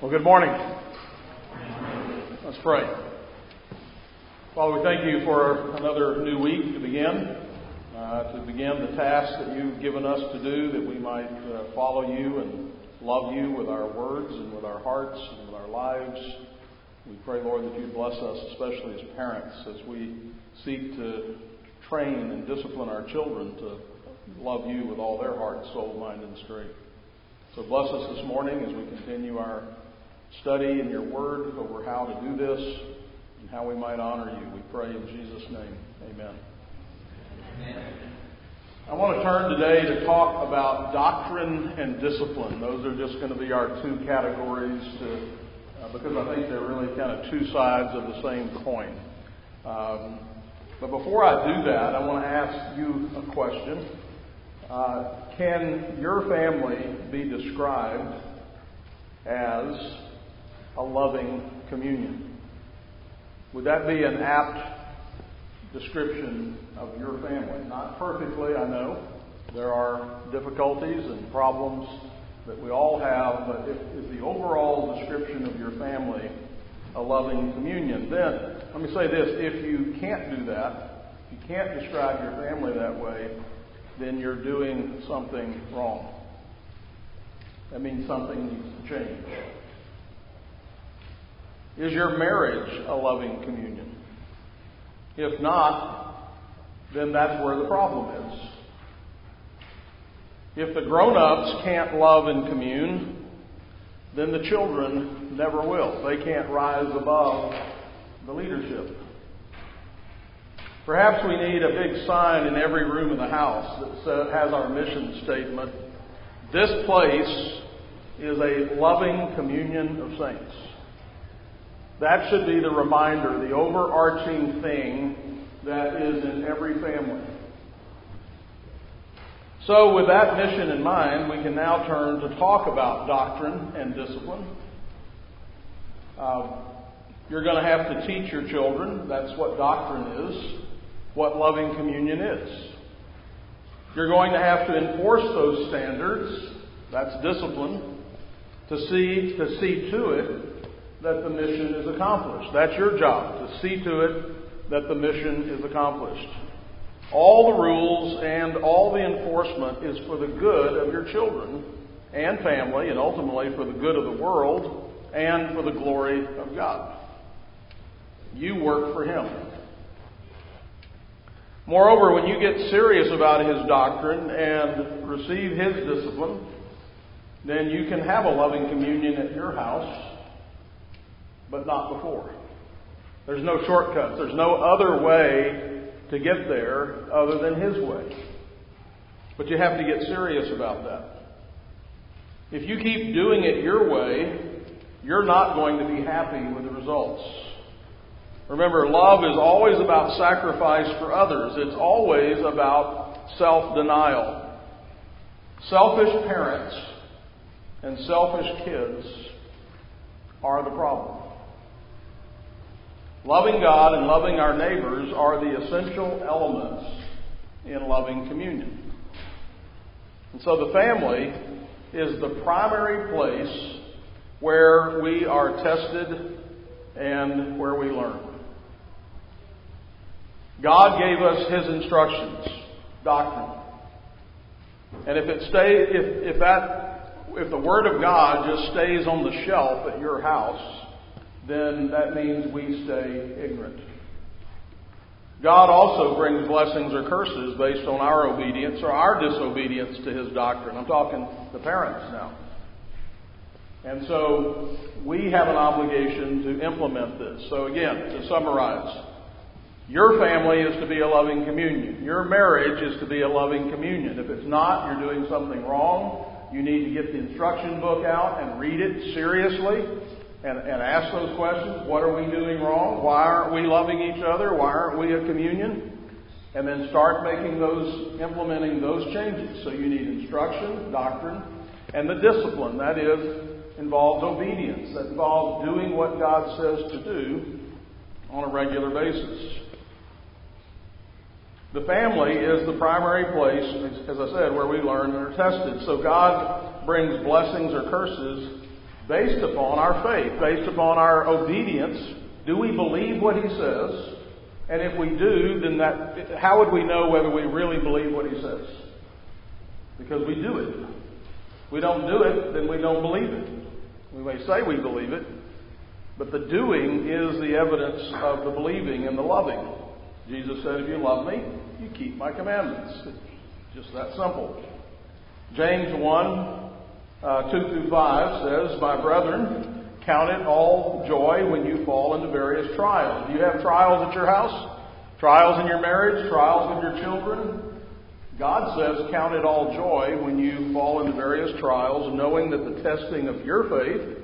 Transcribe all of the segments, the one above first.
Well, good morning. Let's pray. Father, we thank you for another new week to begin, uh, to begin the task that you've given us to do, that we might uh, follow you and love you with our words and with our hearts and with our lives. We pray, Lord, that you bless us, especially as parents, as we seek to train and discipline our children to love you with all their heart, soul, mind, and strength. So bless us this morning as we continue our study in your word over how to do this and how we might honor you. We pray in Jesus' name. Amen. Amen. I want to turn today to talk about doctrine and discipline. Those are just going to be our two categories to, uh, because I think they're really kind of two sides of the same coin. Um, but before I do that, I want to ask you a question. Uh, can your family be described as a loving communion? Would that be an apt description of your family? Not perfectly, I know. There are difficulties and problems that we all have, but if, the overall description of your family a loving communion? Then, let me say this if you can't do that, if you can't describe your family that way, then you're doing something wrong. That means something needs to change. Is your marriage a loving communion? If not, then that's where the problem is. If the grown ups can't love and commune, then the children never will. They can't rise above the leadership. Perhaps we need a big sign in every room in the house that has our mission statement This place is a loving communion of saints. That should be the reminder, the overarching thing that is in every family. So, with that mission in mind, we can now turn to talk about doctrine and discipline. Uh, you're going to have to teach your children. That's what doctrine is what loving communion is. You're going to have to enforce those standards, that's discipline, to see, to see to it that the mission is accomplished. That's your job, to see to it that the mission is accomplished. All the rules and all the enforcement is for the good of your children and family, and ultimately for the good of the world and for the glory of God. You work for Him. Moreover, when you get serious about his doctrine and receive his discipline, then you can have a loving communion at your house, but not before. There's no shortcuts. There's no other way to get there other than his way. But you have to get serious about that. If you keep doing it your way, you're not going to be happy with the results. Remember, love is always about sacrifice for others. It's always about self denial. Selfish parents and selfish kids are the problem. Loving God and loving our neighbors are the essential elements in loving communion. And so the family is the primary place where we are tested and where we learn. God gave us His instructions, doctrine. And if it stay, if, if that, if the Word of God just stays on the shelf at your house, then that means we stay ignorant. God also brings blessings or curses based on our obedience or our disobedience to His doctrine. I'm talking the parents now. And so we have an obligation to implement this. So again, to summarize, your family is to be a loving communion. Your marriage is to be a loving communion. If it's not, you're doing something wrong. You need to get the instruction book out and read it seriously and, and ask those questions. What are we doing wrong? Why aren't we loving each other? Why aren't we a communion? And then start making those, implementing those changes. So you need instruction, doctrine, and the discipline. That is, involves obedience. That involves doing what God says to do on a regular basis. The family is the primary place, as I said, where we learn and are tested. So God brings blessings or curses based upon our faith, based upon our obedience. Do we believe what he says? And if we do, then that, how would we know whether we really believe what he says? Because we do it. If we don't do it, then we don't believe it. We may say we believe it, but the doing is the evidence of the believing and the loving. Jesus said, If you love me, you keep my commandments. Just that simple. James 1 uh, 2 through 5 says, My brethren, count it all joy when you fall into various trials. Do you have trials at your house? Trials in your marriage? Trials with your children? God says, Count it all joy when you fall into various trials, knowing that the testing of your faith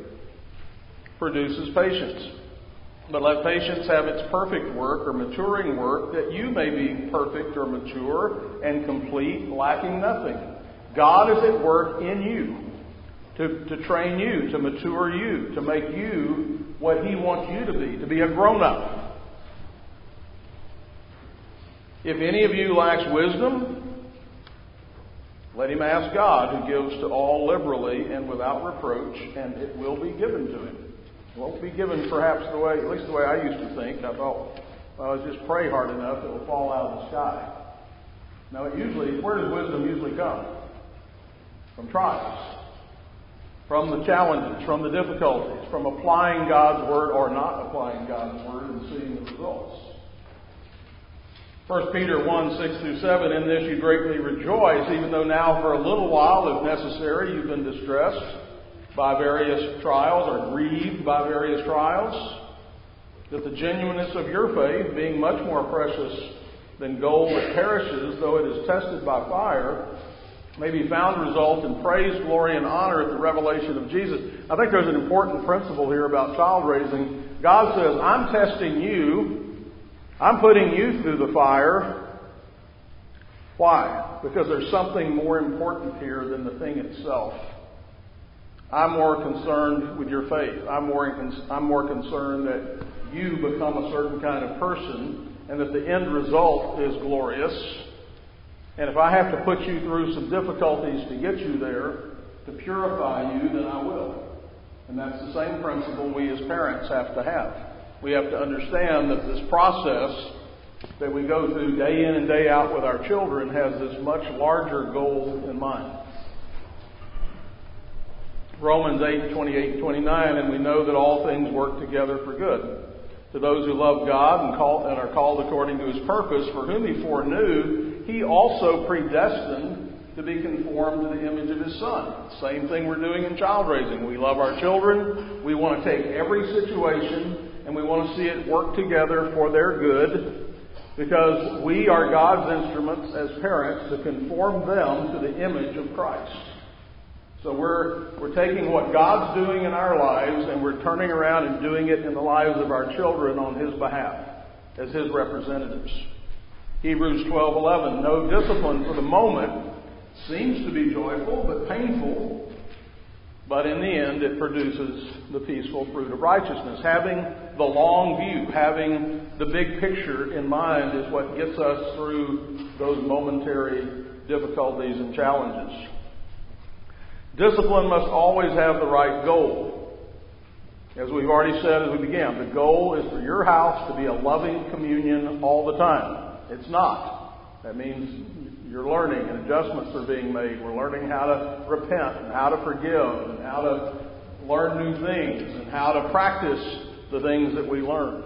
produces patience. But let patience have its perfect work or maturing work, that you may be perfect or mature and complete, lacking nothing. God is at work in you to, to train you, to mature you, to make you what He wants you to be, to be a grown up. If any of you lacks wisdom, let him ask God, who gives to all liberally and without reproach, and it will be given to him. It won't be given perhaps the way, at least the way I used to think. I thought, well, I was just pray hard enough, it will fall out of the sky. Now, it usually, where does wisdom usually come? From trials from the challenges, from the difficulties, from applying God's Word or not applying God's Word and seeing the results. 1 Peter 1, 6 through 7, in this you greatly rejoice, even though now for a little while, if necessary, you've been distressed by various trials or grieved by various trials, that the genuineness of your faith, being much more precious than gold that perishes, though it is tested by fire, may be found result in praise, glory, and honor at the revelation of Jesus. I think there's an important principle here about child raising. God says, I'm testing you. I'm putting you through the fire. Why? Because there's something more important here than the thing itself. I'm more concerned with your faith. I'm more, I'm more concerned that you become a certain kind of person and that the end result is glorious and if I have to put you through some difficulties to get you there, to purify you, then I will. And that's the same principle we as parents have to have. We have to understand that this process that we go through day in and day out with our children has this much larger goal in mind. Romans 8, 28 and 29, and we know that all things work together for good. To those who love God and, call, and are called according to his purpose, for whom he foreknew, he also predestined to be conformed to the image of his son. Same thing we're doing in child raising. We love our children. We want to take every situation and we want to see it work together for their good because we are God's instruments as parents to conform them to the image of Christ. So we're, we're taking what God's doing in our lives and we're turning around and doing it in the lives of our children on His behalf as His representatives. Hebrews 12:11 No discipline for the moment seems to be joyful but painful but in the end it produces the peaceful fruit of righteousness. Having the long view having the big picture in mind is what gets us through those momentary difficulties and challenges. Discipline must always have the right goal. As we've already said as we began the goal is for your house to be a loving communion all the time it's not. That means you're learning and adjustments are being made. We're learning how to repent and how to forgive and how to learn new things and how to practice the things that we learn.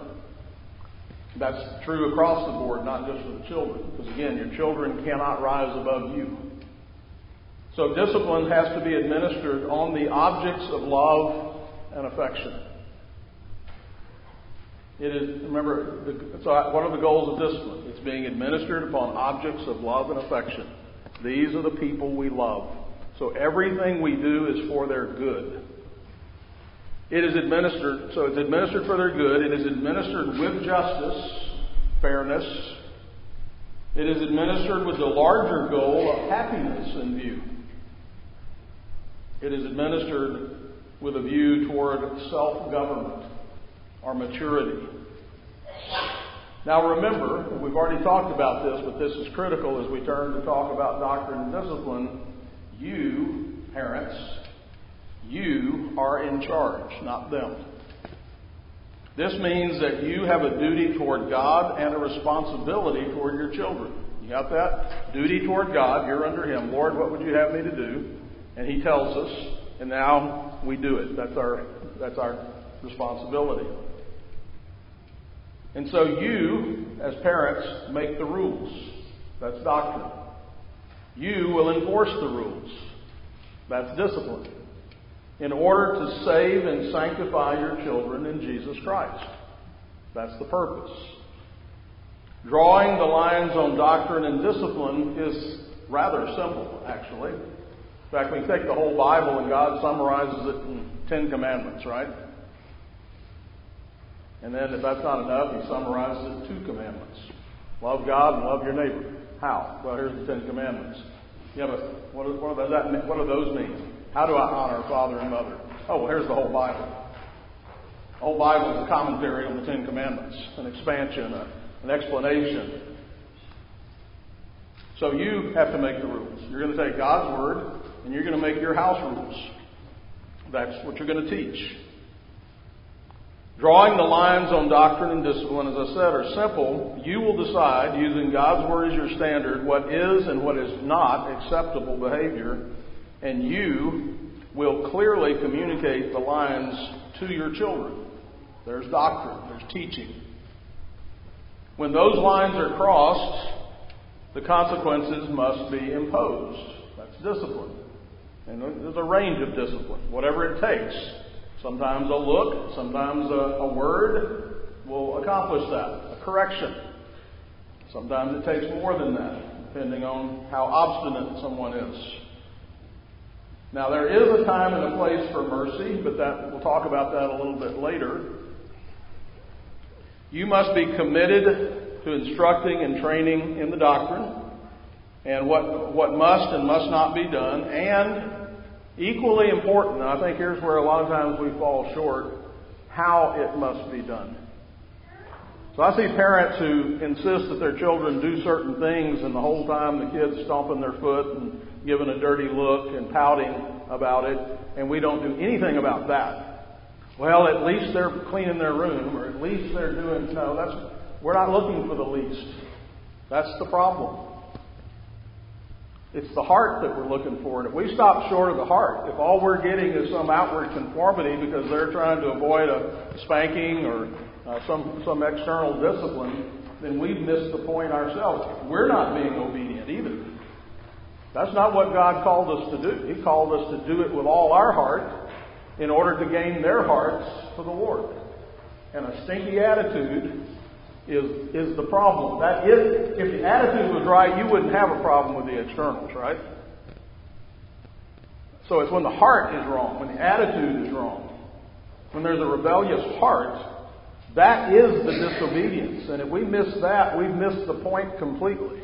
That's true across the board, not just for the children. Because again, your children cannot rise above you. So discipline has to be administered on the objects of love and affection. It is, remember, so what are the goals of discipline? It's being administered upon objects of love and affection. These are the people we love. So everything we do is for their good. It is administered, so it's administered for their good. It is administered with justice, fairness. It is administered with the larger goal of happiness in view. It is administered with a view toward self government our maturity. Now remember, we've already talked about this, but this is critical as we turn to talk about doctrine and discipline. You, parents, you are in charge, not them. This means that you have a duty toward God and a responsibility toward your children. You got that? Duty toward God, you're under Him. Lord, what would you have me to do? And He tells us, and now we do it. That's our, that's our responsibility. And so you, as parents, make the rules. That's doctrine. You will enforce the rules. That's discipline. In order to save and sanctify your children in Jesus Christ. That's the purpose. Drawing the lines on doctrine and discipline is rather simple, actually. In fact, we take the whole Bible and God summarizes it in Ten Commandments, right? And then, if that's not enough, He summarizes it two commandments love God and love your neighbor. How? Well, here's the Ten Commandments. Yeah, but what, what, does that, what do those mean? How do I honor father and mother? Oh, well, here's the whole Bible. The whole Bible is a commentary on the Ten Commandments, an expansion, a, an explanation. So you have to make the rules. You're going to take God's Word and you're going to make your house rules. That's what you're going to teach. Drawing the lines on doctrine and discipline, as I said, are simple. You will decide, using God's Word as your standard, what is and what is not acceptable behavior, and you will clearly communicate the lines to your children. There's doctrine, there's teaching. When those lines are crossed, the consequences must be imposed. That's discipline. And there's a range of discipline, whatever it takes. Sometimes a look, sometimes a, a word will accomplish that, a correction. Sometimes it takes more than that, depending on how obstinate someone is. Now, there is a time and a place for mercy, but that, we'll talk about that a little bit later. You must be committed to instructing and training in the doctrine and what, what must and must not be done, and Equally important, I think here's where a lot of times we fall short, how it must be done. So I see parents who insist that their children do certain things, and the whole time the kid's stomping their foot and giving a dirty look and pouting about it, and we don't do anything about that. Well, at least they're cleaning their room, or at least they're doing. No, that's we're not looking for the least. That's the problem. It's the heart that we're looking for. And if we stop short of the heart, if all we're getting is some outward conformity because they're trying to avoid a spanking or uh, some, some external discipline, then we've missed the point ourselves. We're not being obedient either. That's not what God called us to do. He called us to do it with all our heart in order to gain their hearts for the Lord. And a stinky attitude is, is the problem. That is, if the attitude was right, you wouldn't have a problem with the externals, right? So it's when the heart is wrong, when the attitude is wrong, when there's a rebellious heart, that is the disobedience. And if we miss that, we've missed the point completely.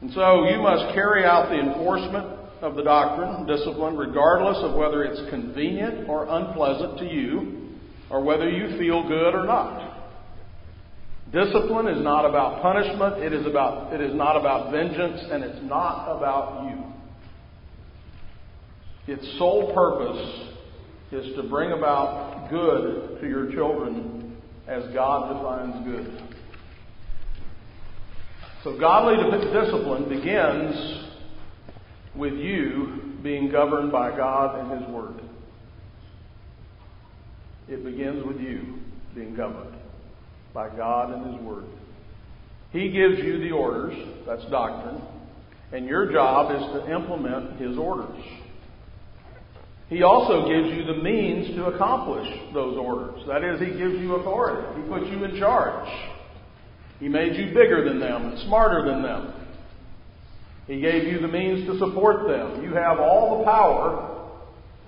And so you must carry out the enforcement of the doctrine, discipline, regardless of whether it's convenient or unpleasant to you or whether you feel good or not. Discipline is not about punishment, it is, about, it is not about vengeance, and it's not about you. Its sole purpose is to bring about good to your children as God defines good. So, godly discipline begins with you being governed by God and His Word. It begins with you being governed by God and His Word. He gives you the orders, that's doctrine, and your job is to implement His orders. He also gives you the means to accomplish those orders. That is, He gives you authority. He puts you in charge. He made you bigger than them and smarter than them. He gave you the means to support them. You have all the power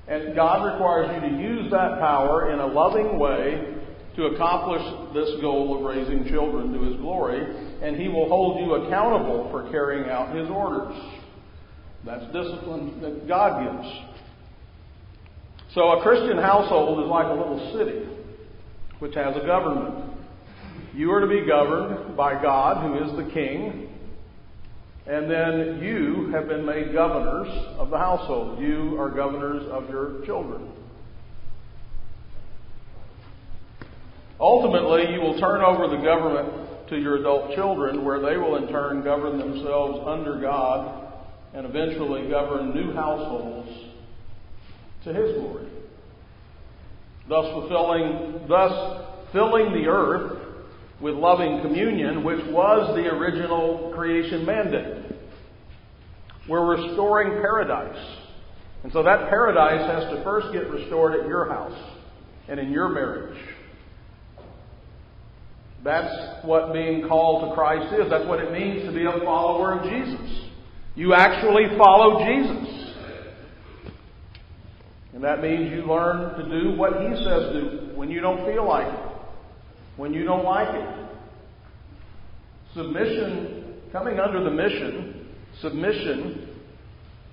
and God requires you to use that power in a loving way to accomplish this goal of raising children to His glory, and He will hold you accountable for carrying out His orders. That's discipline that God gives. So a Christian household is like a little city which has a government. You are to be governed by God, who is the king, And then you have been made governors of the household. You are governors of your children. Ultimately, you will turn over the government to your adult children, where they will in turn govern themselves under God and eventually govern new households to His glory. Thus fulfilling, thus filling the earth with loving communion, which was the original creation mandate. We're restoring paradise. And so that paradise has to first get restored at your house and in your marriage. That's what being called to Christ is. That's what it means to be a follower of Jesus. You actually follow Jesus. And that means you learn to do what He says do when you don't feel like it, when you don't like it. Submission, coming under the mission, submission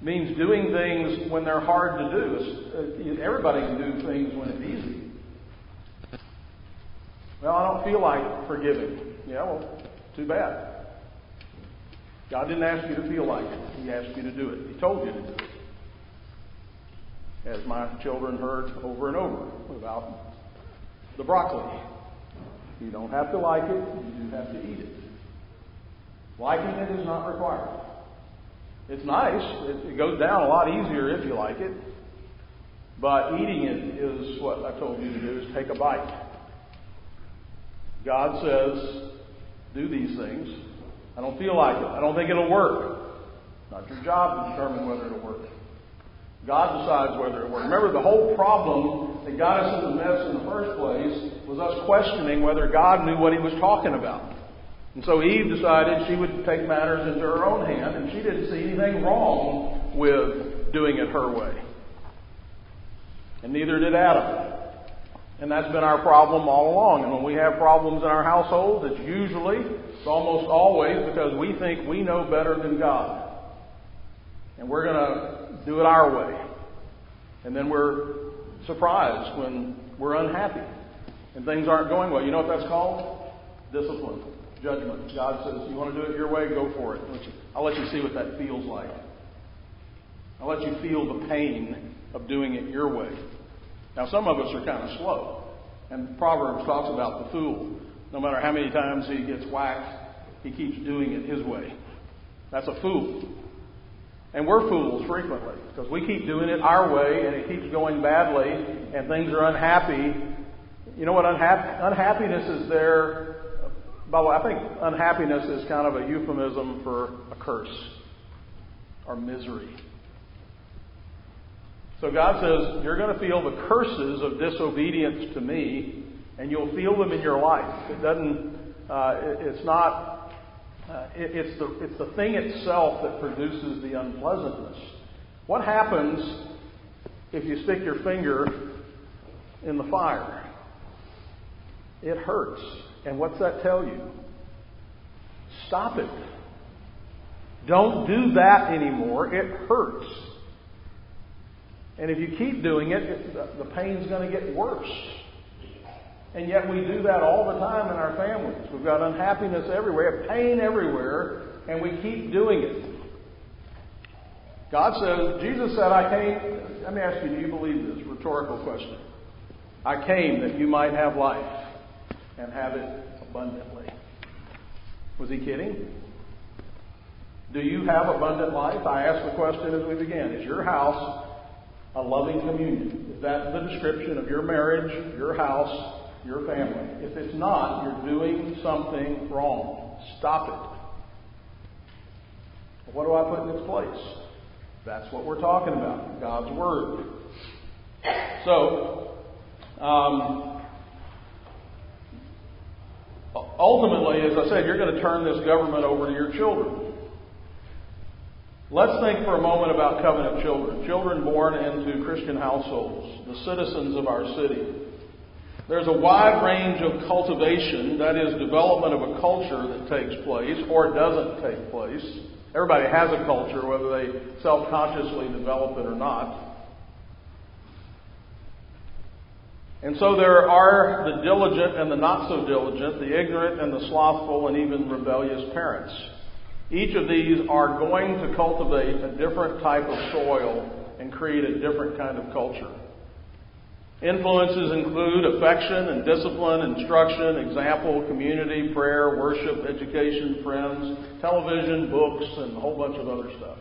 means doing things when they're hard to do. Uh, everybody can do things when it's easy. Well, I don't feel like forgiving. Yeah, well, too bad. God didn't ask you to feel like it. He asked you to do it. He told you to do it. As my children heard over and over about the broccoli. You don't have to like it, you do have to eat it. Liking it is not required. It's nice. It, it goes down a lot easier if you like it. But eating it is what I told you to do, is take a bite. God says, do these things. I don't feel like it. I don't think it'll work. Not your job to determine whether it'll work. God decides whether it works. Remember, the whole problem that got us in the mess in the first place was us questioning whether God knew what he was talking about. And so Eve decided she would take matters into her own hand, and she didn't see anything wrong with doing it her way. And neither did Adam. And that's been our problem all along. And when we have problems in our household, it's usually, it's almost always because we think we know better than God. And we're going to do it our way. And then we're surprised when we're unhappy and things aren't going well. You know what that's called? Discipline, judgment. God says, You want to do it your way? Go for it. I'll let you see what that feels like. I'll let you feel the pain of doing it your way. Now, some of us are kind of slow. And Proverbs talks about the fool. No matter how many times he gets whacked, he keeps doing it his way. That's a fool. And we're fools frequently because we keep doing it our way and it keeps going badly and things are unhappy. You know what unhap- unhappiness is there? By the way, I think unhappiness is kind of a euphemism for a curse or misery. So God says, You're going to feel the curses of disobedience to me, and you'll feel them in your life. It doesn't, uh, it, it's not, uh, it, it's, the, it's the thing itself that produces the unpleasantness. What happens if you stick your finger in the fire? It hurts. And what's that tell you? Stop it. Don't do that anymore. It hurts. And if you keep doing it, it the pain's going to get worse. And yet we do that all the time in our families. We've got unhappiness everywhere, pain everywhere, and we keep doing it. God says, Jesus said, I came. Let me ask you, do you believe this? Rhetorical question. I came that you might have life and have it abundantly. Was he kidding? Do you have abundant life? I asked the question as we began. Is your house a loving communion. Is that the description of your marriage, your house, your family? If it's not, you're doing something wrong. Stop it. What do I put in its place? That's what we're talking about God's Word. So, um, ultimately, as I said, you're going to turn this government over to your children. Let's think for a moment about covenant children, children born into Christian households, the citizens of our city. There's a wide range of cultivation, that is, development of a culture that takes place or doesn't take place. Everybody has a culture, whether they self consciously develop it or not. And so there are the diligent and the not so diligent, the ignorant and the slothful, and even rebellious parents. Each of these are going to cultivate a different type of soil and create a different kind of culture. Influences include affection and discipline, instruction, example, community, prayer, worship, education, friends, television, books, and a whole bunch of other stuff.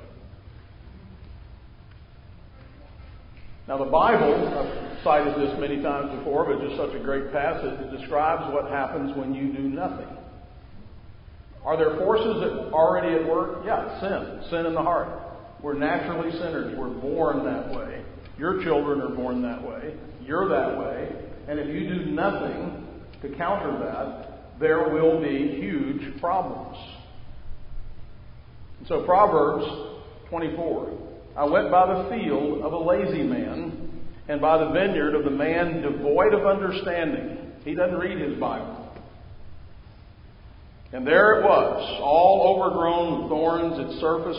Now, the Bible, I've cited this many times before, but just such a great passage, it describes what happens when you do nothing. Are there forces that already at work? Yeah, sin. Sin in the heart. We're naturally sinners. We're born that way. Your children are born that way. You're that way. And if you do nothing to counter that, there will be huge problems. And so Proverbs 24. I went by the field of a lazy man and by the vineyard of the man devoid of understanding. He doesn't read his Bible. And there it was, all overgrown with thorns. Its surface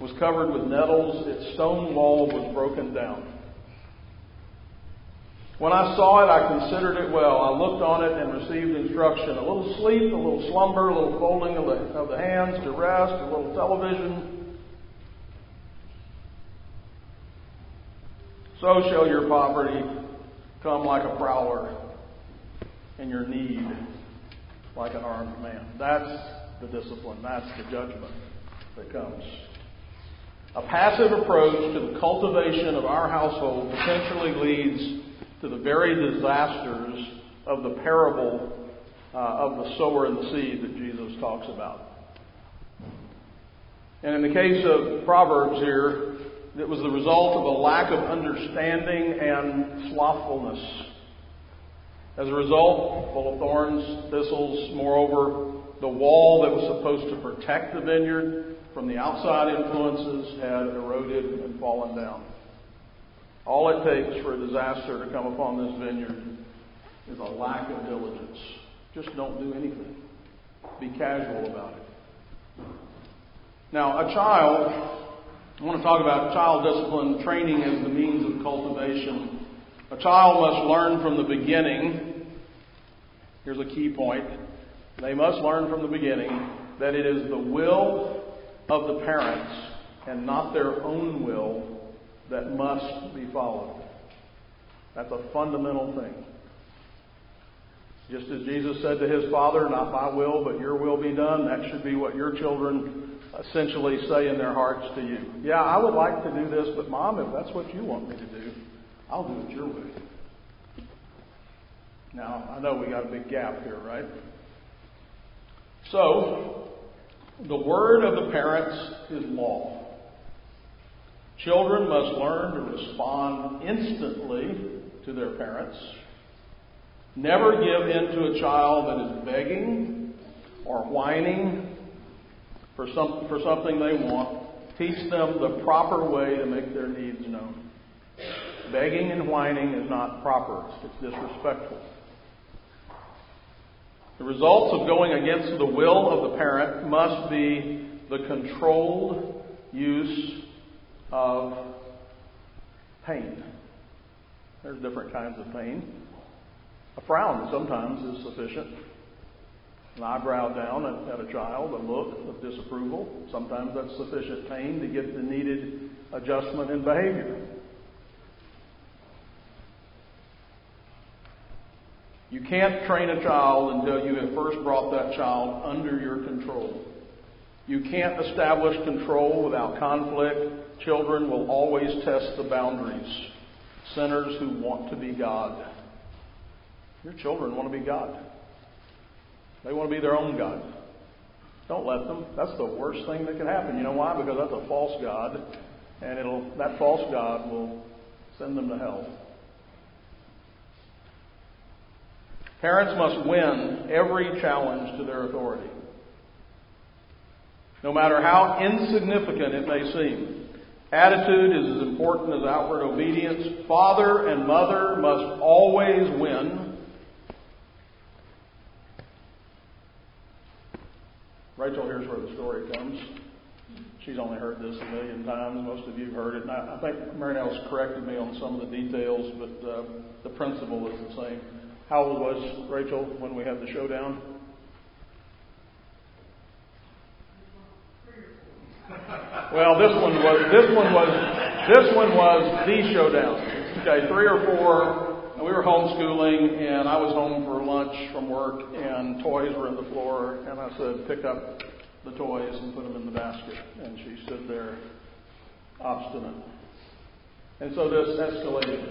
was covered with nettles. Its stone wall was broken down. When I saw it, I considered it well. I looked on it and received instruction. A little sleep, a little slumber, a little folding of the, of the hands to rest, a little television. So shall your poverty come like a prowler, and your need like an armed man. That's the discipline. That's the judgment that comes. A passive approach to the cultivation of our household potentially leads to the very disasters of the parable uh, of the sower and the seed that Jesus talks about. And in the case of Proverbs here, it was the result of a lack of understanding and slothfulness. As a result, full of thorns, thistles, moreover, the wall that was supposed to protect the vineyard from the outside influences had eroded and fallen down. All it takes for a disaster to come upon this vineyard is a lack of diligence. Just don't do anything. Be casual about it. Now, a child, I want to talk about child discipline training as the means of cultivation. A child must learn from the beginning. Here's a key point. They must learn from the beginning that it is the will of the parents and not their own will that must be followed. That's a fundamental thing. Just as Jesus said to his Father, Not my will, but your will be done, that should be what your children essentially say in their hearts to you. Yeah, I would like to do this, but Mom, if that's what you want me to do, I'll do it your way. Now, I know we got a big gap here, right? So, the word of the parents is law. Children must learn to respond instantly to their parents. Never give in to a child that is begging or whining for, some, for something they want. Teach them the proper way to make their needs known. Begging and whining is not proper, it's disrespectful. The results of going against the will of the parent must be the controlled use of pain. There's different kinds of pain. A frown sometimes is sufficient. An eyebrow down at, a child, a look of disapproval, sometimes that's sufficient pain to get the needed adjustment in behavior. You can't train a child until you have first brought that child under your control. You can't establish control without conflict. Children will always test the boundaries. Sinners who want to be God. Your children want to be God. They want to be their own God. Don't let them. That's the worst thing that can happen. You know why? Because that's a false God, and it'll that false God will send them to hell. Parents must win every challenge to their authority no matter how insignificant it may seem. Attitude is as important as outward obedience. Father and mother must always win. Rachel, here's where the story comes. She's only heard this a million times. Most of you have heard it. And I, think Marinelle's corrected me on some of the details, but uh, the principle is the same. How old was Rachel when we had the showdown? Well, this one was this one was this one was the showdown. Okay, three or four. We were homeschooling, and I was home for lunch from work, and toys were in the floor, and I said, "Pick up the toys and put them in the basket." And she stood there, obstinate. And so this escalated.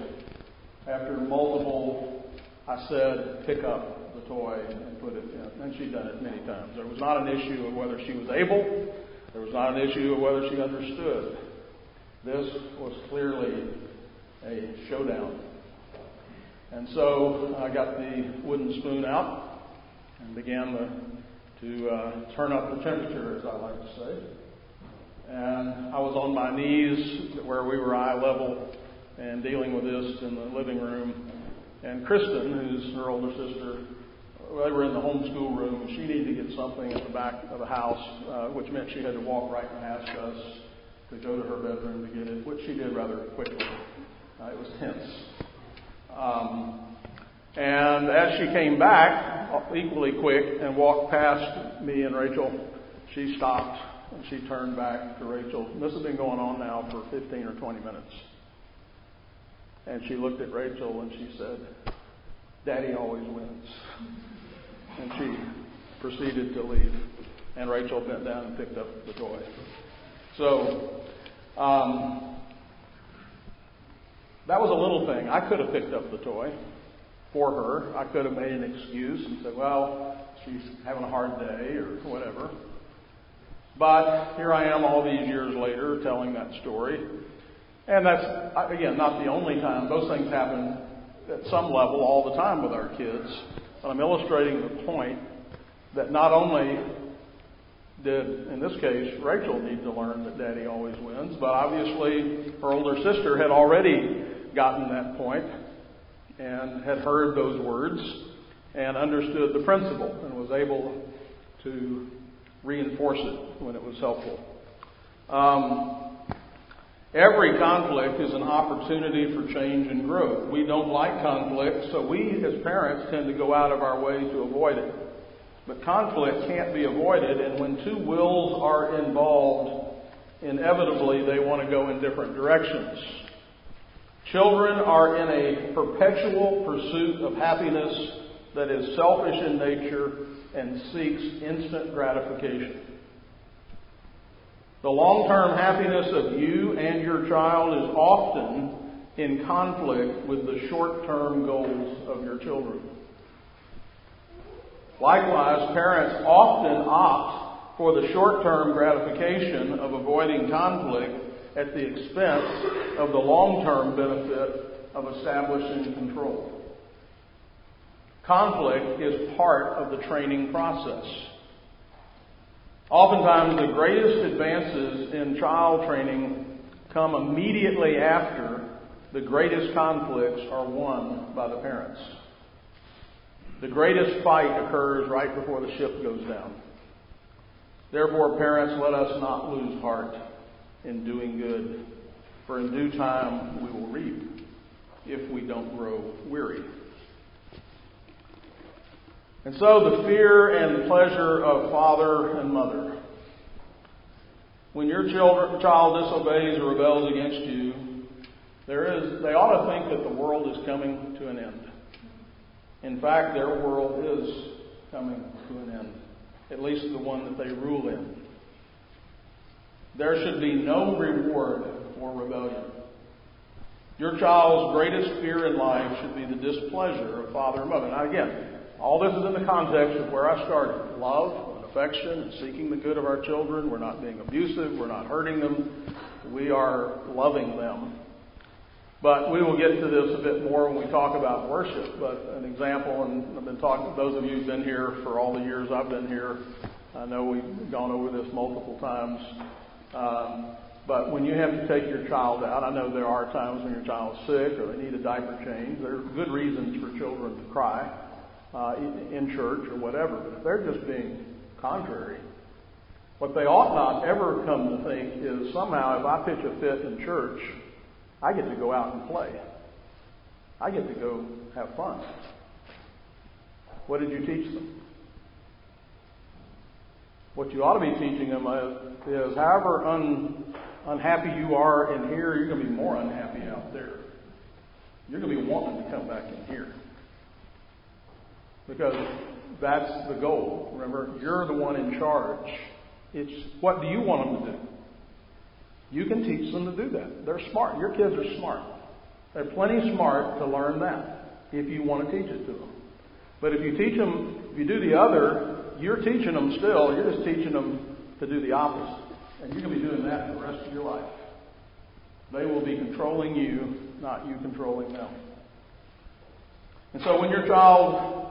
After multiple, I said, "Pick up the toy and put it in," and she'd done it many times. There was not an issue of whether she was able there was not an issue of whether she understood. This was clearly a showdown. And so I got the wooden spoon out and began to, to uh, turn up the temperature, as I like to say. And I was on my knees where we were eye level and dealing with this in the living room. And Kristen, who's her older sister, they were in the homeschool room. She needed to get something at the back of the house, uh, which meant she had to walk right past us to go to her bedroom to get it, which she did rather quickly. Uh, it was tense. Um, and as she came back, equally quick, and walked past me and Rachel, she stopped and she turned back to Rachel. And this has been going on now for 15 or 20 minutes. And she looked at Rachel and she said, Daddy always wins. And she proceeded to leave. And Rachel bent down and picked up the toy. So, um, that was a little thing. I could have picked up the toy for her. I could have made an excuse and said, well, she's having a hard day or whatever. But here I am all these years later telling that story. And that's, again, not the only time. Those things happen at some level all the time with our kids. I'm illustrating the point that not only did, in this case, Rachel need to learn that daddy always wins, but obviously her older sister had already gotten that point and had heard those words and understood the principle and was able to reinforce it when it was helpful. Um, Every conflict is an opportunity for change and growth. We don't like conflict, so we as parents tend to go out of our way to avoid it. But conflict can't be avoided, and when two wills are involved, inevitably they want to go in different directions. Children are in a perpetual pursuit of happiness that is selfish in nature and seeks instant gratification. The long term happiness of you and your child is often in conflict with the short term goals of your children. Likewise, parents often opt for the short term gratification of avoiding conflict at the expense of the long term benefit of establishing control. Conflict is part of the training process. Oftentimes, the greatest advances in child training come immediately after the greatest conflicts are won by the parents. The greatest fight occurs right before the ship goes down. Therefore, parents, let us not lose heart in doing good, for in due time we will reap if we don't grow weary. And so the fear and pleasure of father and mother. When your child disobeys or rebels against you, there is, they ought to think that the world is coming to an end. In fact, their world is coming to an end, at least the one that they rule in. There should be no reward for rebellion. Your child's greatest fear in life should be the displeasure of father and mother. Now, again, all this is in the context of where I started love and affection and seeking the good of our children. We're not being abusive, we're not hurting them, we are loving them. But we will get to this a bit more when we talk about worship. But an example, and I've been talking, those of you who've been here for all the years I've been here, I know we've gone over this multiple times. Um, but when you have to take your child out, I know there are times when your child's sick or they need a diaper change. There are good reasons for children to cry uh, in church or whatever. But if they're just being contrary, what they ought not ever come to think is somehow if I pitch a fit in church, I get to go out and play. I get to go have fun. What did you teach them? What you ought to be teaching them is, however un, unhappy you are in here, you're going to be more unhappy out there. You're going to be wanting to come back in here. Because that's the goal. Remember, you're the one in charge. It's what do you want them to do? You can teach them to do that. They're smart. Your kids are smart. They're plenty smart to learn that if you want to teach it to them. But if you teach them, if you do the other, you're teaching them still. You're just teaching them to do the opposite. And you're going to be doing that for the rest of your life. They will be controlling you, not you controlling them. And so when your child,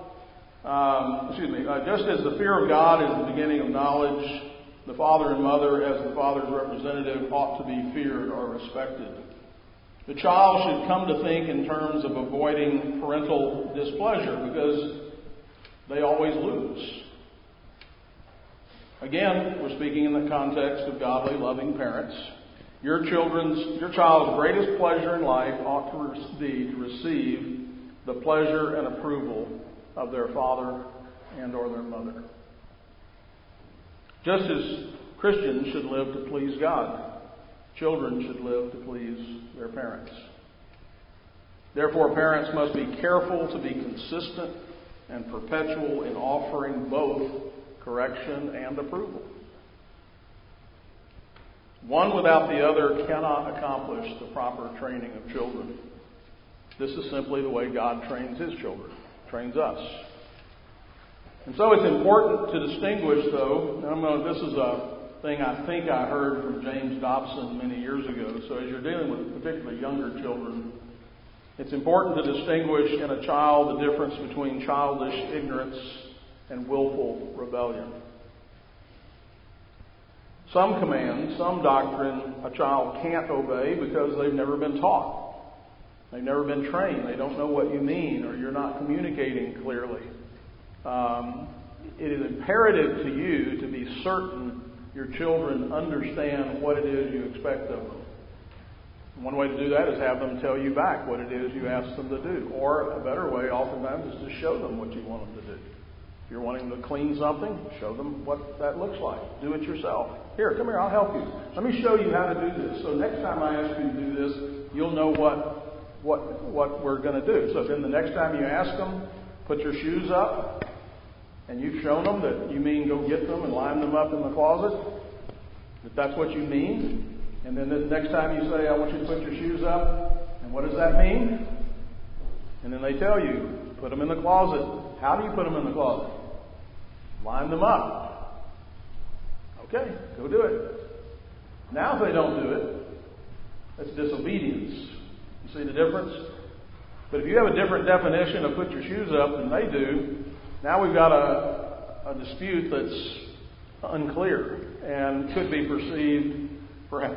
um, excuse me, uh, just as the fear of God is the beginning of knowledge, the father and mother, as the father's representative, ought to be feared or respected. The child should come to think in terms of avoiding parental displeasure because they always lose. Again, we're speaking in the context of godly, loving parents. Your children's, your child's greatest pleasure in life ought to be to receive the pleasure and approval of their father and or their mother. Just as Christians should live to please God, children should live to please their parents. Therefore, parents must be careful to be consistent and perpetual in offering both correction and approval. One without the other cannot accomplish the proper training of children. This is simply the way God trains His children, trains us. And so it's important to distinguish, though. I'm going to, this is a thing I think I heard from James Dobson many years ago. So as you're dealing with particularly younger children, it's important to distinguish in a child the difference between childish ignorance and willful rebellion. Some commands, some doctrine, a child can't obey because they've never been taught. They've never been trained. They don't know what you mean, or you're not communicating clearly. Um, it is imperative to you to be certain your children understand what it is you expect of them. One way to do that is have them tell you back what it is you ask them to do. Or a better way, oftentimes, is to show them what you want them to do. If you're wanting to clean something, show them what that looks like. Do it yourself. Here, come here, I'll help you. Let me show you how to do this. So next time I ask you to do this, you'll know what what what we're going to do. So then the next time you ask them, put your shoes up, and you've shown them that you mean go get them and line them up in the closet. That that's what you mean. And then the next time you say, I want you to put your shoes up, and what does that mean? And then they tell you, put them in the closet. How do you put them in the closet? Line them up. Okay, go do it. Now, if they don't do it, that's disobedience. See the difference? But if you have a different definition of put your shoes up than they do, now we've got a, a dispute that's unclear and could be perceived perhaps,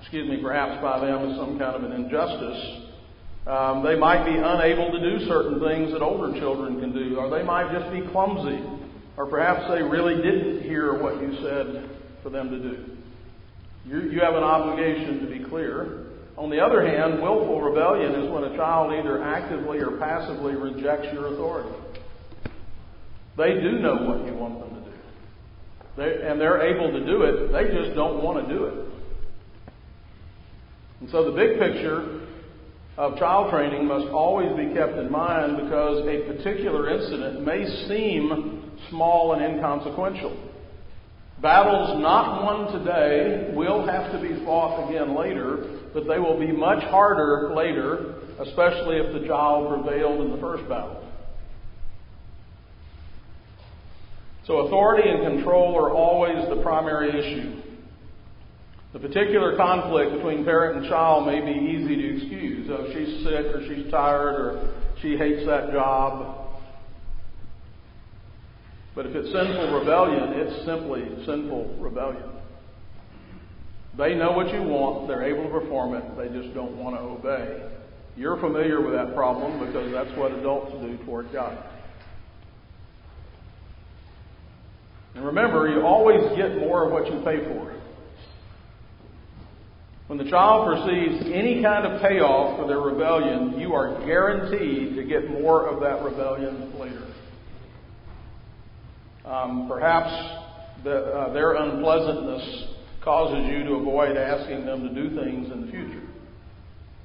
excuse me, perhaps by them as some kind of an injustice. Um, they might be unable to do certain things that older children can do, or they might just be clumsy, or perhaps they really didn't hear what you said for them to do. You, you have an obligation to be clear. On the other hand, willful rebellion is when a child either actively or passively rejects your authority. They do know what you want them to do. They, and they're able to do it. They just don't want to do it. And so the big picture of child training must always be kept in mind because a particular incident may seem small and inconsequential. Battles not won today will have to be fought again later, but they will be much harder later, especially if the child prevailed in the first battle. So authority and control are always the primary issue. The particular conflict between parent and child may be easy to excuse. Oh, she's sick or she's tired or she hates that job. But if it's sinful rebellion, it's simply sinful rebellion. They know what you want, they're able to perform it, they just don't want to obey. You're familiar with that problem because that's what adults do toward God. And remember, you always get more of what you pay for. When the child perceives any kind of payoff for their rebellion, you are guaranteed to get more of that rebellion. Um, perhaps that uh, their unpleasantness causes you to avoid asking them to do things in the future.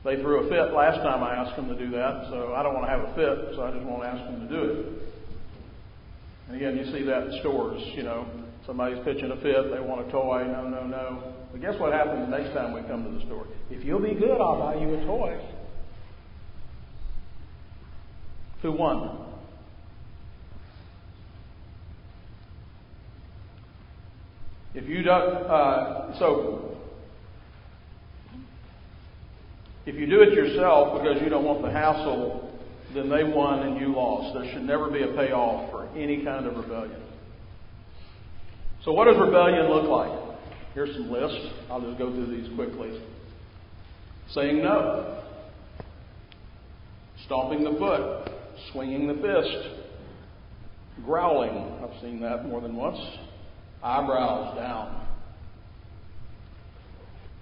They threw a fit last time I asked them to do that, so I don't want to have a fit, so I just won't ask them to do it. And again, you see that in stores, you know, somebody's pitching a fit, they want a toy, no, no, no. But guess what happens the next time we come to the store? If you'll be good, I'll buy you a toy. Who won? If you don't, uh, so if you do it yourself because you don't want the hassle, then they won and you lost. There should never be a payoff for any kind of rebellion. So, what does rebellion look like? Here's some lists. I'll just go through these quickly. Saying no, stomping the foot, swinging the fist, growling. I've seen that more than once eyebrows down,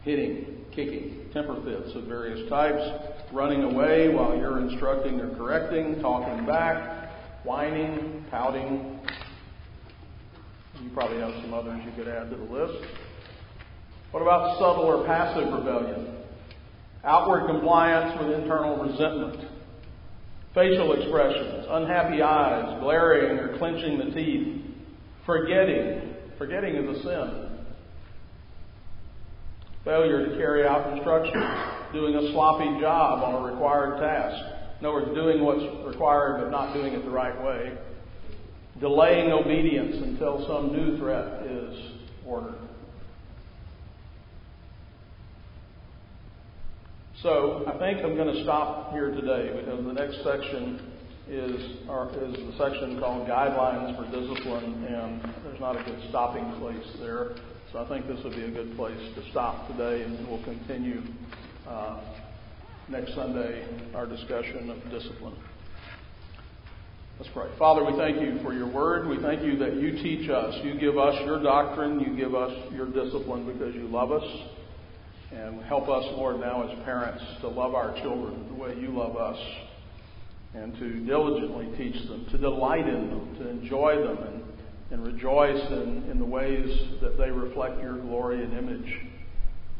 hitting, kicking, temper fits of various types, running away while you're instructing or correcting, talking back, whining, pouting. You probably have some others you could add to the list. What about subtle or passive rebellion? Outward compliance with internal resentment. Facial expressions, unhappy eyes, glaring or clenching the teeth, forgetting, Forgetting is a sin. Failure to carry out instructions, doing a sloppy job on a required task. In other words, doing what's required but not doing it the right way. Delaying obedience until some new threat is ordered. So I think I'm going to stop here today because the next section is, is the section called Guidelines for Discipline, and there's not a good stopping place there. So I think this would be a good place to stop today, and we'll continue uh, next Sunday our discussion of discipline. Let's pray. Father, we thank you for your word. We thank you that you teach us. You give us your doctrine. You give us your discipline because you love us. And help us, Lord, now as parents to love our children the way you love us and to diligently teach them, to delight in them, to enjoy them, and, and rejoice in, in the ways that they reflect your glory and image.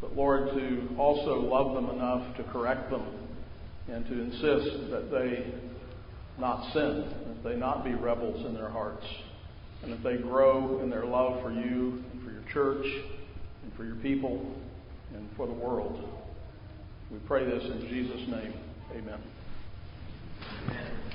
But Lord, to also love them enough to correct them and to insist that they not sin, that they not be rebels in their hearts, and that they grow in their love for you and for your church and for your people and for the world. We pray this in Jesus' name. Amen. Amen.